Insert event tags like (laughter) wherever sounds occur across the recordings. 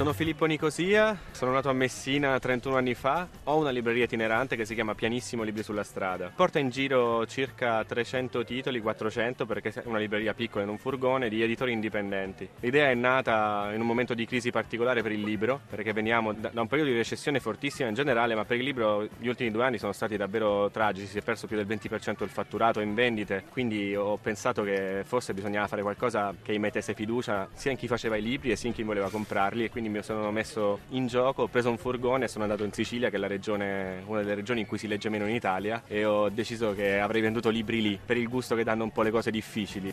Sono Filippo Nicosia, sono nato a Messina 31 anni fa, ho una libreria itinerante che si chiama Pianissimo Libri sulla Strada. Porta in giro circa 300 titoli, 400 perché è una libreria piccola in un furgone di editori indipendenti. L'idea è nata in un momento di crisi particolare per il libro, perché veniamo da un periodo di recessione fortissima in generale, ma per il libro gli ultimi due anni sono stati davvero tragici, si è perso più del 20% il fatturato in vendite, quindi ho pensato che forse bisognava fare qualcosa che mettesse fiducia sia in chi faceva i libri e sia in chi voleva comprarli e quindi mi sono messo in gioco, ho preso un furgone e sono andato in Sicilia, che è regione, una delle regioni in cui si legge meno in Italia, e ho deciso che avrei venduto libri lì, per il gusto che danno un po' le cose difficili.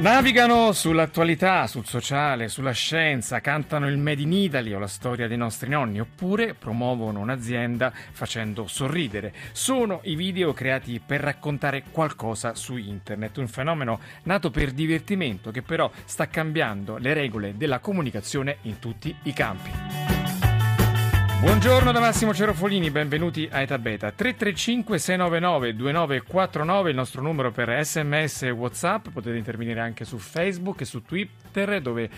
Navigano sull'attualità, sul sociale, sulla scienza, cantano il Made in Italy o la storia dei nostri nonni, oppure promuovono un'azienda facendo sorridere. Sono i video creati per raccontare qualcosa su internet, un fenomeno nato per divertimento che però sta cambiando le regole della comunicazione in tutti i campi. Buongiorno da Massimo Cerofolini, benvenuti a Eta Beta. 335 699 2949 il nostro numero per sms e whatsapp, potete intervenire anche su Facebook e su Twitter dove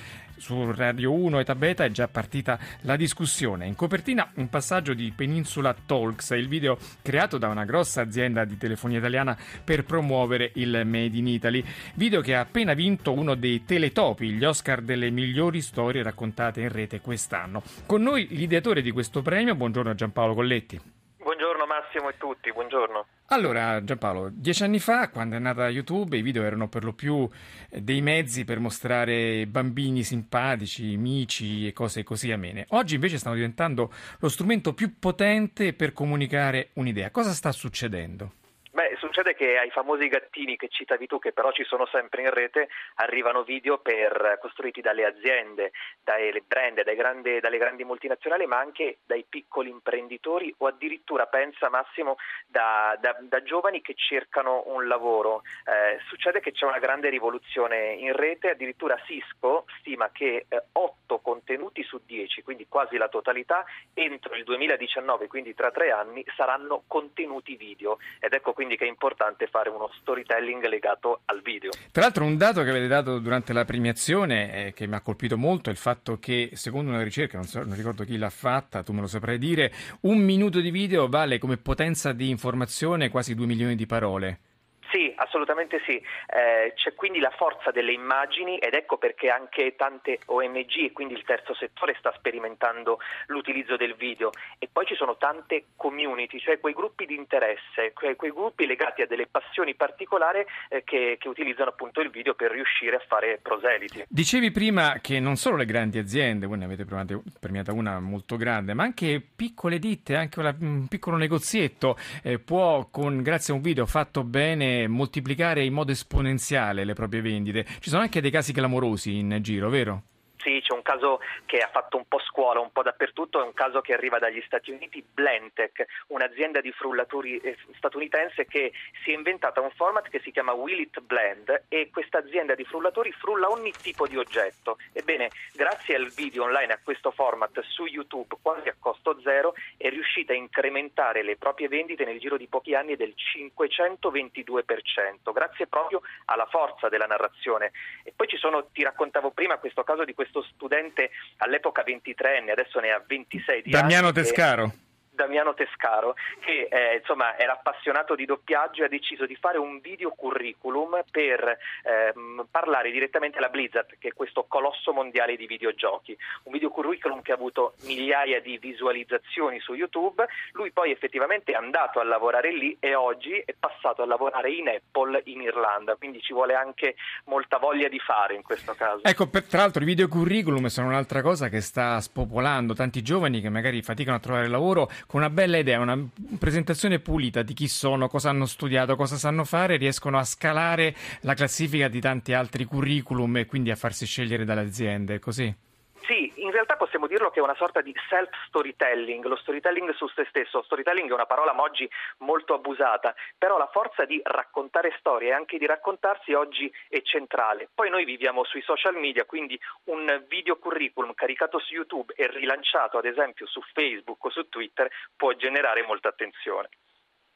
su Radio 1 Eta Beta è già partita la discussione. In copertina un passaggio di Peninsula Talks, il video creato da una grossa azienda di telefonia italiana per promuovere il Made in Italy. Video che ha appena vinto uno dei teletopi, gli Oscar delle migliori storie raccontate in rete quest'anno. Con noi l'ideatore di questo premio, buongiorno Giampaolo Colletti. Massimo e tutti, buongiorno. Allora Giampaolo, dieci anni fa, quando è nata YouTube, i video erano per lo più eh, dei mezzi per mostrare bambini simpatici, amici e cose così amene. Oggi invece stanno diventando lo strumento più potente per comunicare un'idea. Cosa sta succedendo? Succede che ai famosi gattini che citavi tu, che però ci sono sempre in rete, arrivano video per, costruiti dalle aziende, dalle brand, grandi, dalle grandi multinazionali, ma anche dai piccoli imprenditori o addirittura, pensa Massimo, da, da, da giovani che cercano un lavoro. Eh, succede che c'è una grande rivoluzione in rete, addirittura Cisco stima che eh, 8 contenuti su 10, quindi quasi la totalità, entro il 2019, quindi tra tre anni, saranno contenuti video. Ed ecco quindi che è importante fare uno storytelling legato al video. Tra l'altro un dato che avete dato durante la premiazione eh, che mi ha colpito molto è il fatto che secondo una ricerca, non, so, non ricordo chi l'ha fatta, tu me lo saprai dire, un minuto di video vale come potenza di informazione quasi due milioni di parole. Assolutamente sì. Eh, c'è quindi la forza delle immagini ed ecco perché anche tante ONG e quindi il terzo settore sta sperimentando l'utilizzo del video e poi ci sono tante community, cioè quei gruppi di interesse, quei, quei gruppi legati a delle passioni particolari eh, che, che, utilizzano appunto il video per riuscire a fare proseliti. Dicevi prima che non solo le grandi aziende, voi ne avete premiata una molto grande, ma anche piccole ditte, anche un piccolo negozietto eh, può con, grazie a un video fatto bene moltiplicare in modo esponenziale le proprie vendite. Ci sono anche dei casi clamorosi in giro, vero? Sì, c'è un caso che ha fatto un po' scuola, un po' dappertutto, è un caso che arriva dagli Stati Uniti, Blendtec, un'azienda di frullatori eh, statunitense che si è inventata un format che si chiama Will It Blend e questa azienda di frullatori frulla ogni tipo di oggetto. Ebbene, grazie al video online, a questo format su YouTube, quasi a costo zero, è riuscita a incrementare le proprie vendite nel giro di pochi anni del 522%, grazie proprio alla forza della narrazione. E poi ci sono, ti raccontavo prima, questo caso di questo questo studente all'epoca 23enne, adesso ne ha 26 di Damiano anni. Damiano Tescaro. Damiano Tescaro, che eh, insomma era appassionato di doppiaggio e ha deciso di fare un video curriculum per ehm, parlare direttamente alla Blizzard, che è questo colosso mondiale di videogiochi. Un video curriculum che ha avuto migliaia di visualizzazioni su YouTube. Lui poi effettivamente è andato a lavorare lì e oggi è passato a lavorare in Apple in Irlanda, quindi ci vuole anche molta voglia di fare in questo caso. Ecco, per, tra l'altro i video curriculum sono un'altra cosa che sta spopolando tanti giovani che magari faticano a trovare lavoro con una bella idea, una presentazione pulita di chi sono, cosa hanno studiato, cosa sanno fare, riescono a scalare la classifica di tanti altri curriculum e quindi a farsi scegliere dalle aziende, così? Realtà possiamo dirlo che è una sorta di self-storytelling, lo storytelling su se stesso. Storytelling è una parola oggi molto abusata, però la forza di raccontare storie e anche di raccontarsi oggi è centrale. Poi noi viviamo sui social media, quindi un video curriculum caricato su YouTube e rilanciato ad esempio su Facebook o su Twitter può generare molta attenzione.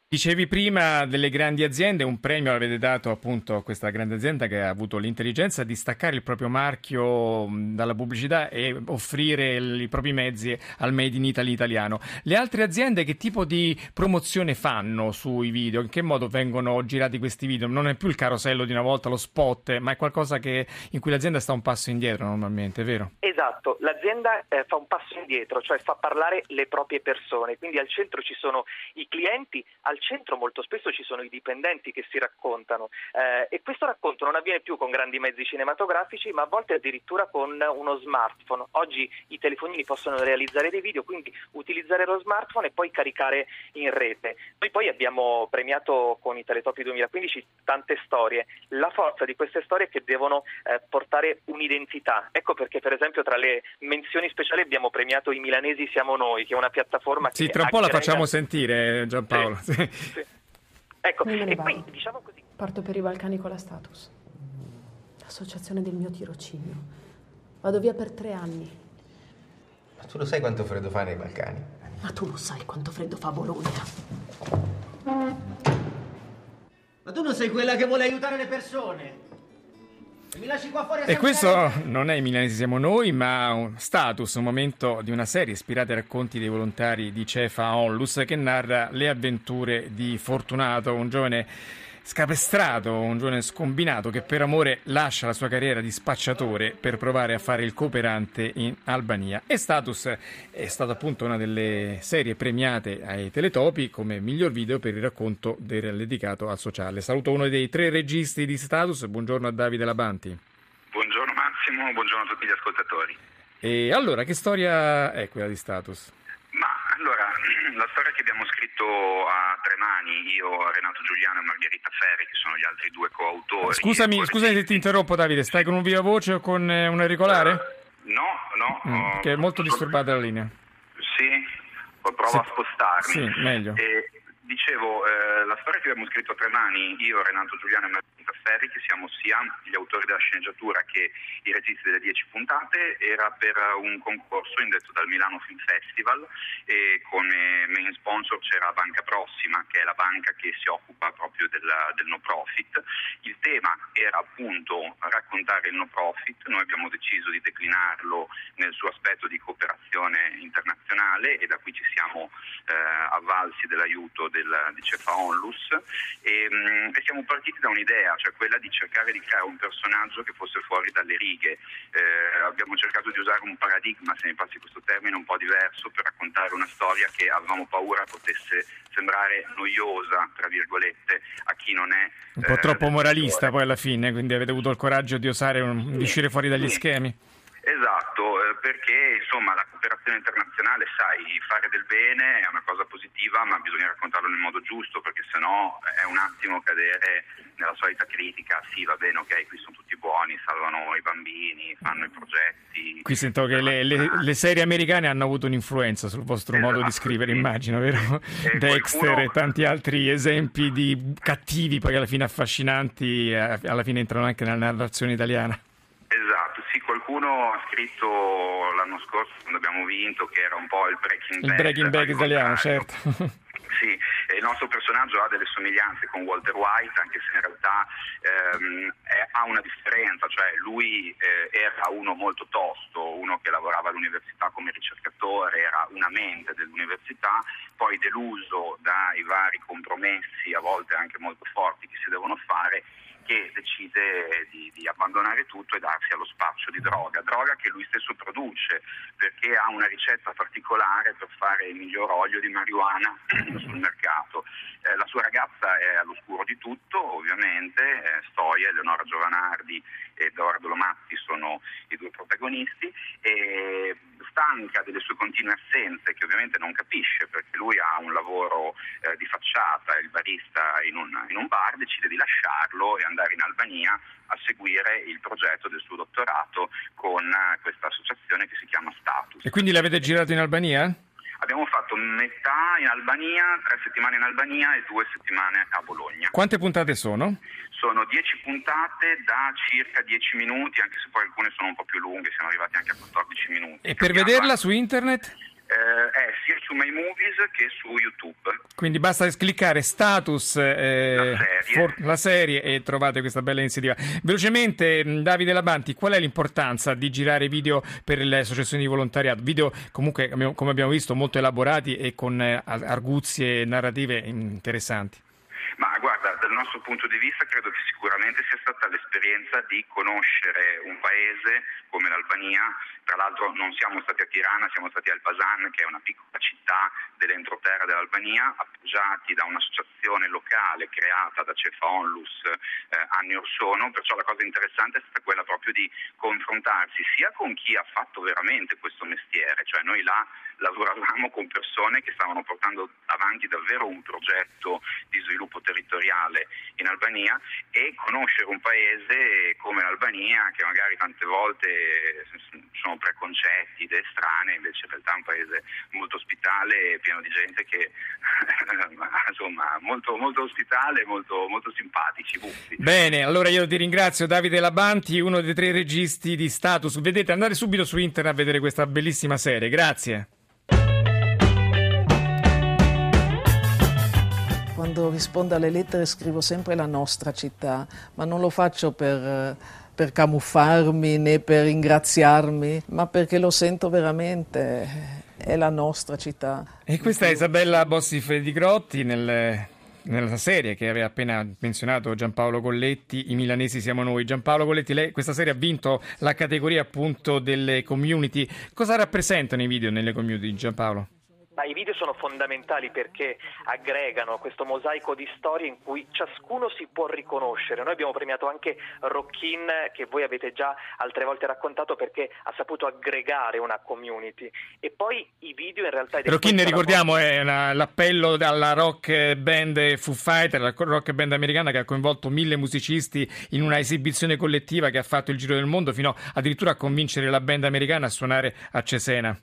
Dicevi prima delle grandi aziende, un premio l'avete dato appunto a questa grande azienda che ha avuto l'intelligenza di staccare il proprio marchio dalla pubblicità e offrire i propri mezzi al Made in Italy italiano. Le altre aziende che tipo di promozione fanno sui video? In che modo vengono girati questi video? Non è più il carosello di una volta, lo spot, ma è qualcosa che, in cui l'azienda sta un passo indietro normalmente, vero? Esatto, l'azienda eh, fa un passo indietro, cioè fa parlare le proprie persone, quindi al centro ci sono i clienti, al al centro molto spesso ci sono i dipendenti che si raccontano eh, e questo racconto non avviene più con grandi mezzi cinematografici ma a volte addirittura con uno smartphone. Oggi i telefonini possono realizzare dei video, quindi utilizzare lo smartphone e poi caricare in rete. Noi poi abbiamo premiato con i Teletopi 2015 tante storie. La forza di queste storie è che devono eh, portare un'identità. Ecco perché per esempio tra le menzioni speciali abbiamo premiato i Milanesi Siamo Noi, che è una piattaforma sì, che... Sì, tra un po' la facciamo sentire Giampaolo. Sì. Sì. Ecco, e poi diciamo così. Parto per i Balcani con la status. L'associazione del mio tirocinio. Vado via per tre anni. Ma tu lo sai quanto freddo fa nei Balcani? Ma tu lo sai quanto freddo fa a Bologna. Ma tu non sei quella che vuole aiutare le persone. E questo non è i milanesi siamo noi, ma un status, un momento di una serie ispirata ai racconti dei volontari di Cefa Onlus che narra le avventure di Fortunato, un giovane scapestrato, un giovane scombinato che per amore lascia la sua carriera di spacciatore per provare a fare il cooperante in Albania. E Status è stata appunto una delle serie premiate ai Teletopi come miglior video per il racconto del dedicato al sociale. Saluto uno dei tre registi di Status, buongiorno a Davide Labanti. Buongiorno Massimo, buongiorno a tutti gli ascoltatori. E allora, che storia è quella di Status? (clears throat) La storia che abbiamo scritto a tre mani, io, Renato Giuliano e Margherita Ferri, che sono gli altri due coautori. Scusami, scusami se ti interrompo Davide, stai con un viva voce o con eh, un auricolare? Uh, no, no. Mm, che è molto disturbata la linea. Sì, provo sì. a spostarmi. Sì, meglio. E, dicevo, eh, la storia che abbiamo scritto a tre mani, io, Renato Giuliano e Margherita Ferri, che siamo sia gli autori della sceneggiatura che i registi delle dieci puntate, era per un concorso indetto dal Milano Film Festival e come main sponsor c'era Banca Prossima, che è la banca che si occupa proprio della, del no profit. Il tema era appunto raccontare il no profit, noi abbiamo deciso di declinarlo nel suo aspetto di cooperazione internazionale e da qui ci siamo eh, avvalsi dell'aiuto del, di Cefa Onlus e, mh, e siamo partiti da un'idea, cioè quella di cercare di creare un personaggio che fosse fuori dalle righe. Eh, abbiamo cercato di usare un paradigma, se mi passi questo termine, un po' diverso per raccontare una storia che avevamo paura potesse sembrare noiosa, tra virgolette, a chi non è... Un po' eh, troppo moralista poi alla fine, quindi avete avuto il coraggio di osare un, di uscire fuori dagli schemi. Esatto, eh, perché insomma la cooperazione internazionale, sai, fare del bene è una cosa positiva, ma bisogna raccontarlo nel modo giusto, perché sennò è un attimo cadere nella solita critica, sì va bene, ok, qui sono tutti buoni, salvano i bambini, fanno i progetti. Qui sento che le, le, le serie americane hanno avuto un'influenza sul vostro esatto, modo di scrivere, sì. immagino, vero? E Dexter qualcuno... e tanti altri esempi di cattivi, poi alla fine affascinanti, eh, alla fine entrano anche nella narrazione italiana. Qualcuno ha scritto l'anno scorso quando abbiamo vinto che era un po' il Breaking Bad. Il Breaking Bad italiano, certo. Sì, il nostro personaggio ha delle somiglianze con Walter White, anche se in realtà ehm, è, ha una differenza, cioè lui eh, era uno molto tosto, uno che lavorava all'università come ricercatore, era una mente dell'università, poi deluso dai vari compromessi, a volte anche molto forti, che si devono fare, che decide di, di, abbandonare tutto e darsi allo spaccio di droga, droga che lui stesso produce perché ha una ricetta particolare per fare il miglior olio di marijuana (clears throat) sul mercato. Eh, la sua ragazza è all'oscuro di tutto, ovviamente, eh, Stoia, Eleonora Giovanardi e Edoardo Lomatti sono i due protagonisti e stando panica delle sue continue assenze, che ovviamente non capisce perché lui ha un lavoro eh, di facciata, il barista in un, in un bar, decide di lasciarlo e andare in Albania a seguire il progetto del suo dottorato con eh, questa associazione che si chiama Status. E quindi l'avete girato in Albania? Abbiamo fatto metà in Albania, tre settimane in Albania e due settimane a Bologna. Quante puntate sono? Sono dieci puntate da circa dieci minuti, anche se poi alcune sono un po' più lunghe, siamo arrivati anche a 14 minuti. E per vederla su internet? Eh, è sia su My Movies che su YouTube. Quindi basta cliccare status eh, La serie. for- la serie e trovate questa bella iniziativa. Velocemente, mh, Davide Labanti, qual è l'importanza di girare video per le associazioni di volontariato? Video comunque, come abbiamo visto, molto elaborati e con eh, arguzie narrative interessanti. Ma guarda, dal nostro punto di vista credo che sicuramente sia stata l'esperienza di conoscere un paese come l'Albania. Tra l'altro non siamo stati a Tirana, siamo stati a Elbasan, che è una piccola città dell'entroterra dell'Albania, appoggiati da un'associazione locale creata da Cefa Onlus eh, anni or sono. Perciò la cosa interessante è stata quella proprio di confrontarsi sia con chi ha fatto veramente questo mestiere, cioè noi là lavoravamo con persone che stavano portando avanti davvero un progetto di sviluppo territoriale in Albania e conoscere un paese come l'Albania che magari tante volte sono preconcetti, idee strane, invece in realtà è un paese molto ospitale pieno di gente che (laughs) insomma molto, molto ospitale, molto, molto simpatici. Buffi. Bene, allora io ti ringrazio Davide Labanti, uno dei tre registi di Status. Vedete, andate subito su internet a vedere questa bellissima serie. Grazie. Quando rispondo alle lettere scrivo sempre la nostra città, ma non lo faccio per, per camuffarmi né per ringraziarmi, ma perché lo sento veramente, è la nostra città. E questa è Isabella Bossi di Grotti nel, nella serie che aveva appena menzionato Giampaolo Colletti, I milanesi siamo noi. Giampaolo Colletti, lei, questa serie ha vinto la categoria appunto delle community. Cosa rappresentano i video nelle community, Giampaolo? Ma I video sono fondamentali perché aggregano questo mosaico di storie in cui ciascuno si può riconoscere. Noi abbiamo premiato anche Rockin, che voi avete già altre volte raccontato perché ha saputo aggregare una community. E poi i video in realtà... Rockin, ricordiamo, è una, l'appello alla rock band Foo Fighter, la rock band americana che ha coinvolto mille musicisti in una esibizione collettiva che ha fatto il giro del mondo fino addirittura a convincere la band americana a suonare a Cesena.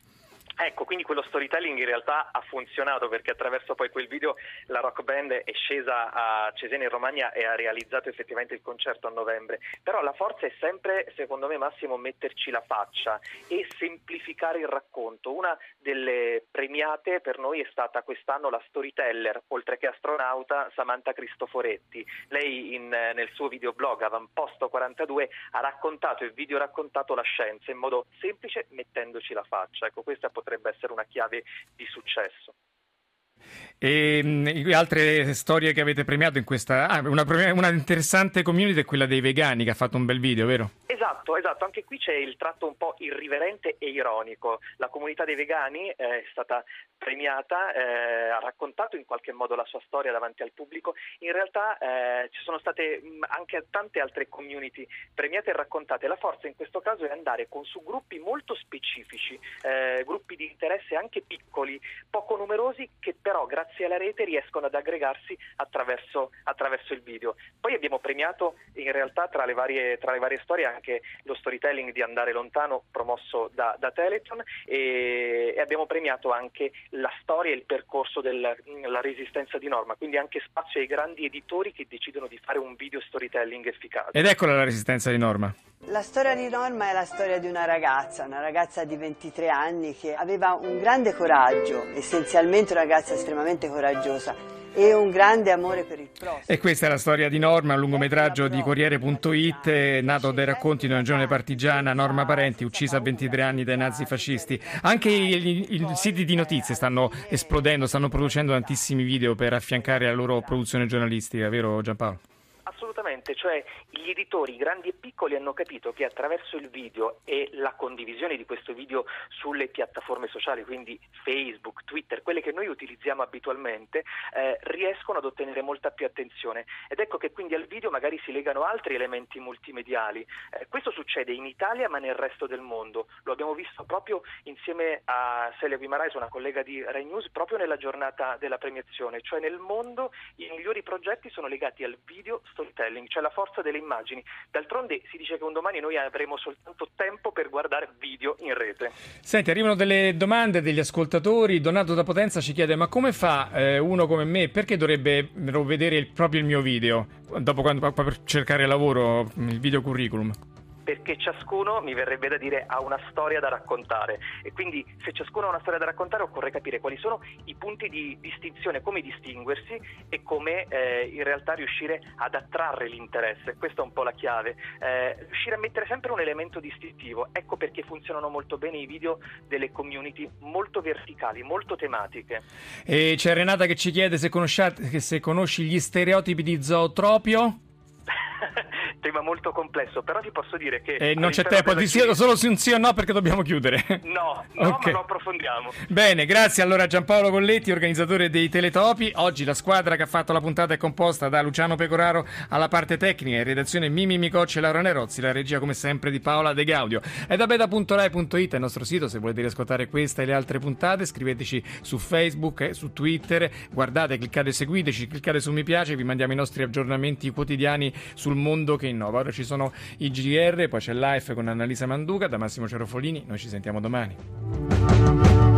Ecco, quindi quello storytelling in realtà ha funzionato perché attraverso poi quel video la rock band è scesa a Cesena in Romagna e ha realizzato effettivamente il concerto a novembre. Però la forza è sempre, secondo me Massimo, metterci la faccia e semplificare il racconto. Una delle premiate per noi è stata quest'anno la storyteller, oltre che astronauta, Samantha Cristoforetti. Lei in, nel suo videoblog Avamposto 42 ha raccontato e video raccontato la scienza in modo semplice mettendoci la faccia. Ecco, questa potrebbe essere una chiave di successo. E mh, altre storie che avete premiato in questa. Ah, una, una, interessante community è quella dei vegani che ha fatto un bel video, vero? Esatto, esatto. Anche qui c'è il tratto un po' irriverente e ironico. La comunità dei vegani eh, è stata premiata, eh, ha raccontato in qualche modo la sua storia davanti al pubblico. In realtà eh, ci sono state mh, anche tante altre community premiate e raccontate. La forza in questo caso è andare con su gruppi molto specifici, eh, gruppi di interesse anche piccoli, poco numerosi, che però grazie alla rete riescono ad aggregarsi attraverso, attraverso il video. Poi abbiamo premiato in realtà tra le varie, tra le varie storie anche lo storytelling di Andare Lontano promosso da, da Teleton e, e, abbiamo premiato anche la storia e il percorso della resistenza di norma, quindi anche spazio ai grandi editori che decidono di fare un video storytelling efficace. Ed eccola la resistenza di norma. La storia di Norma è la storia di una ragazza, una ragazza di 23 anni che aveva un grande coraggio, essenzialmente una ragazza estremamente coraggiosa e un grande amore per il prossimo. E questa è la storia di Norma, un lungometraggio di Corriere.it, nato dai racconti di una giovane partigiana, Norma Parenti, uccisa a 23 anni dai nazifascisti. Anche i, siti di notizie stanno esplodendo, stanno producendo tantissimi video per affiancare la loro produzione giornalistica, vero Giampaolo? Esattamente, cioè gli editori grandi e piccoli hanno capito che attraverso il video e la condivisione di questo video sulle piattaforme sociali, quindi Facebook, Twitter, quelle che noi utilizziamo abitualmente, eh, riescono ad ottenere molta più attenzione. Ed ecco che quindi al video magari si legano altri elementi multimediali. Eh, questo succede in Italia ma nel resto del mondo. Lo abbiamo visto proprio insieme a Celia Guimarais, una collega di Rai News, proprio nella giornata della premiazione, cioè nel mondo i migliori progetti sono legati al video storytelling, cioè la forza delle immagini. D'altronde si dice che un domani noi avremo soltanto tempo per guardare video in rete. Senti, arrivano delle domande degli ascoltatori. Donato da Potenza ci chiede: ma come fa eh, uno come me? Perché dovrebbe vedere il, proprio il mio video dopo quando, per cercare lavoro, il video curriculum? Perché ciascuno, mi verrebbe da dire, ha una storia da raccontare e quindi se ciascuno ha una storia da raccontare occorre capire quali sono i punti di distinzione, come distinguersi e come eh, in realtà riuscire ad attrarre l'interesse, questa è un po' la chiave, eh, riuscire a mettere sempre un elemento distintivo, ecco perché funzionano molto bene i video delle community molto verticali, molto tematiche. E c'è Renata che ci chiede se, se conosci gli stereotipi di zootropio? (laughs) tema molto complesso, però ti posso dire che... Eh, non c'è tempo, ti chiedo solo un sì o no perché dobbiamo chiudere. No, no, (laughs) okay. ma lo approfondiamo. Bene, grazie allora Giampaolo Colletti, organizzatore dei Teletopi. Oggi la squadra che ha fatto la puntata è composta da Luciano Pecoraro alla parte tecnica, in redazione Mimi Micocci e Laura Nerozzi, la regia come sempre di Paola De Gaudio. È da beta.rai.it, il nostro sito, se volete riscoltare questa e le altre puntate, scriveteci su Facebook, e su Twitter, guardate, cliccate seguiteci, cliccate su mi piace, vi mandiamo i nostri aggiornamenti quotidiani sul mondo che innova. Ora ci sono i GR, poi c'è Life con Annalisa Manduca, da Massimo Cerofolini, noi ci sentiamo domani.